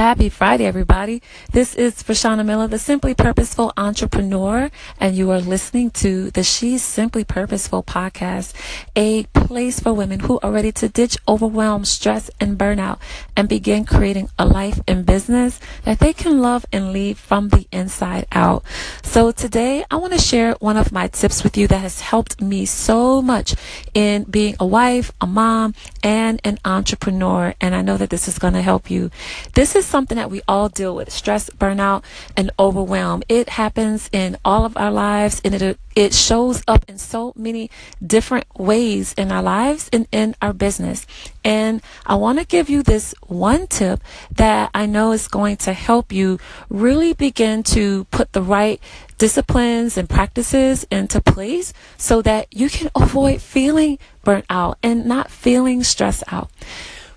Happy Friday, everybody. This is Frashana Miller, the Simply Purposeful Entrepreneur, and you are listening to the She's Simply Purposeful podcast, a place for women who are ready to ditch overwhelm, stress, and burnout and begin creating a life and business that they can love and lead from the inside out. So today I want to share one of my tips with you that has helped me so much in being a wife, a mom, and an entrepreneur. And I know that this is going to help you. This is is something that we all deal with stress, burnout, and overwhelm. It happens in all of our lives and it, it shows up in so many different ways in our lives and in our business. And I want to give you this one tip that I know is going to help you really begin to put the right disciplines and practices into place so that you can avoid feeling burnt out and not feeling stressed out.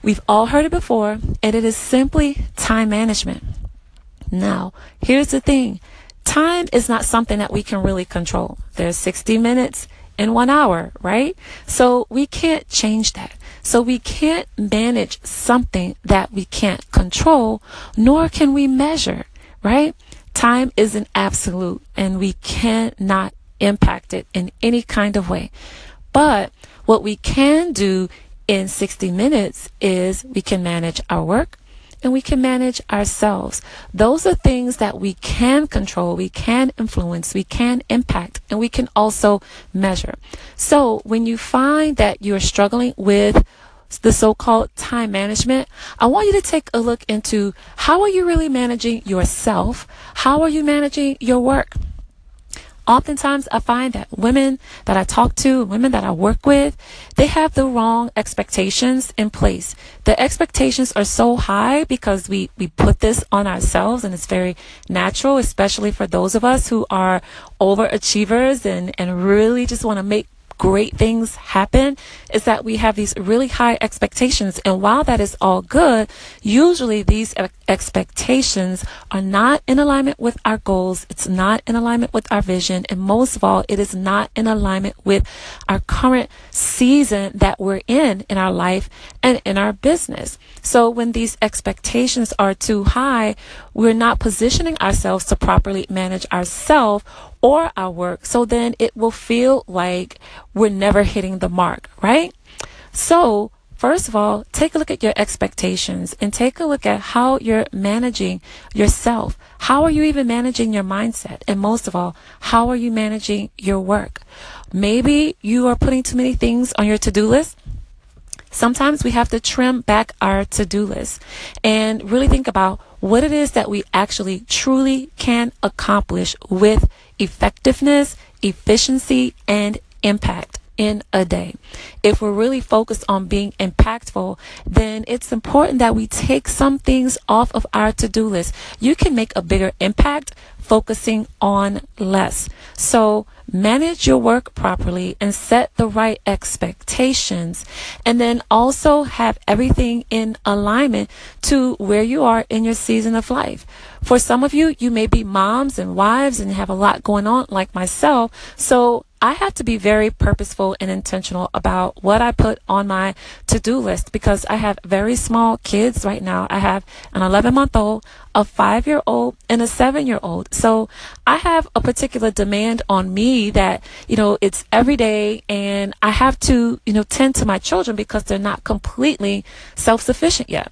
We've all heard it before, and it is simply time management. Now, here's the thing. Time is not something that we can really control. There's 60 minutes in one hour, right? So we can't change that. So we can't manage something that we can't control, nor can we measure, right? Time is an absolute and we cannot impact it in any kind of way. But what we can do in 60 minutes is we can manage our work and we can manage ourselves. Those are things that we can control, we can influence, we can impact, and we can also measure. So when you find that you're struggling with the so-called time management, I want you to take a look into how are you really managing yourself? How are you managing your work? Oftentimes I find that women that I talk to, women that I work with, they have the wrong expectations in place. The expectations are so high because we, we put this on ourselves and it's very natural, especially for those of us who are overachievers and, and really just want to make great things happen is that we have these really high expectations. And while that is all good, usually these expectations are not in alignment with our goals. It's not in alignment with our vision. And most of all, it is not in alignment with our current season that we're in in our life and in our business. So when these expectations are too high, we're not positioning ourselves to properly manage ourselves or our work. So then it will feel like we're never hitting the mark, right? So First of all, take a look at your expectations and take a look at how you're managing yourself. How are you even managing your mindset? And most of all, how are you managing your work? Maybe you are putting too many things on your to-do list. Sometimes we have to trim back our to-do list and really think about what it is that we actually truly can accomplish with effectiveness, efficiency, and impact in a day. If we're really focused on being impactful, then it's important that we take some things off of our to do list. You can make a bigger impact focusing on less. So manage your work properly and set the right expectations. And then also have everything in alignment to where you are in your season of life. For some of you, you may be moms and wives and have a lot going on like myself. So I have to be very purposeful and intentional about what I put on my to do list because I have very small kids right now. I have an 11 month old, a five year old, and a seven year old. So I have a particular demand on me that, you know, it's every day and I have to, you know, tend to my children because they're not completely self sufficient yet.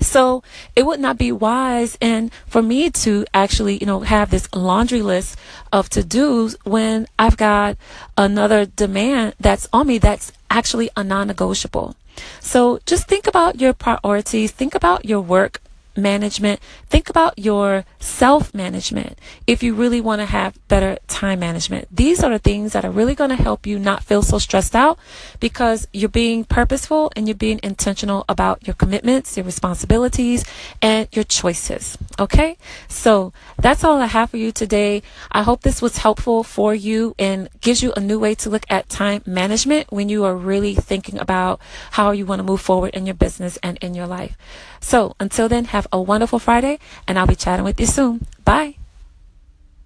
So it would not be wise and for me to actually, you know, have this laundry list of to dos when I've got another demand that's on me that's actually a non negotiable. So just think about your priorities, think about your work management, think about your self management if you really want to have better time management. These are the things that are really going to help you not feel so stressed out because you're being purposeful and you're being intentional about your commitments, your responsibilities, and your choices. Okay? So that's all I have for you today. I hope this was helpful for you and gives you a new way to look at time management when you are really thinking about how you want to move forward in your business and in your life. So until then, have a wonderful Friday and I'll be chatting with you soon. Bye.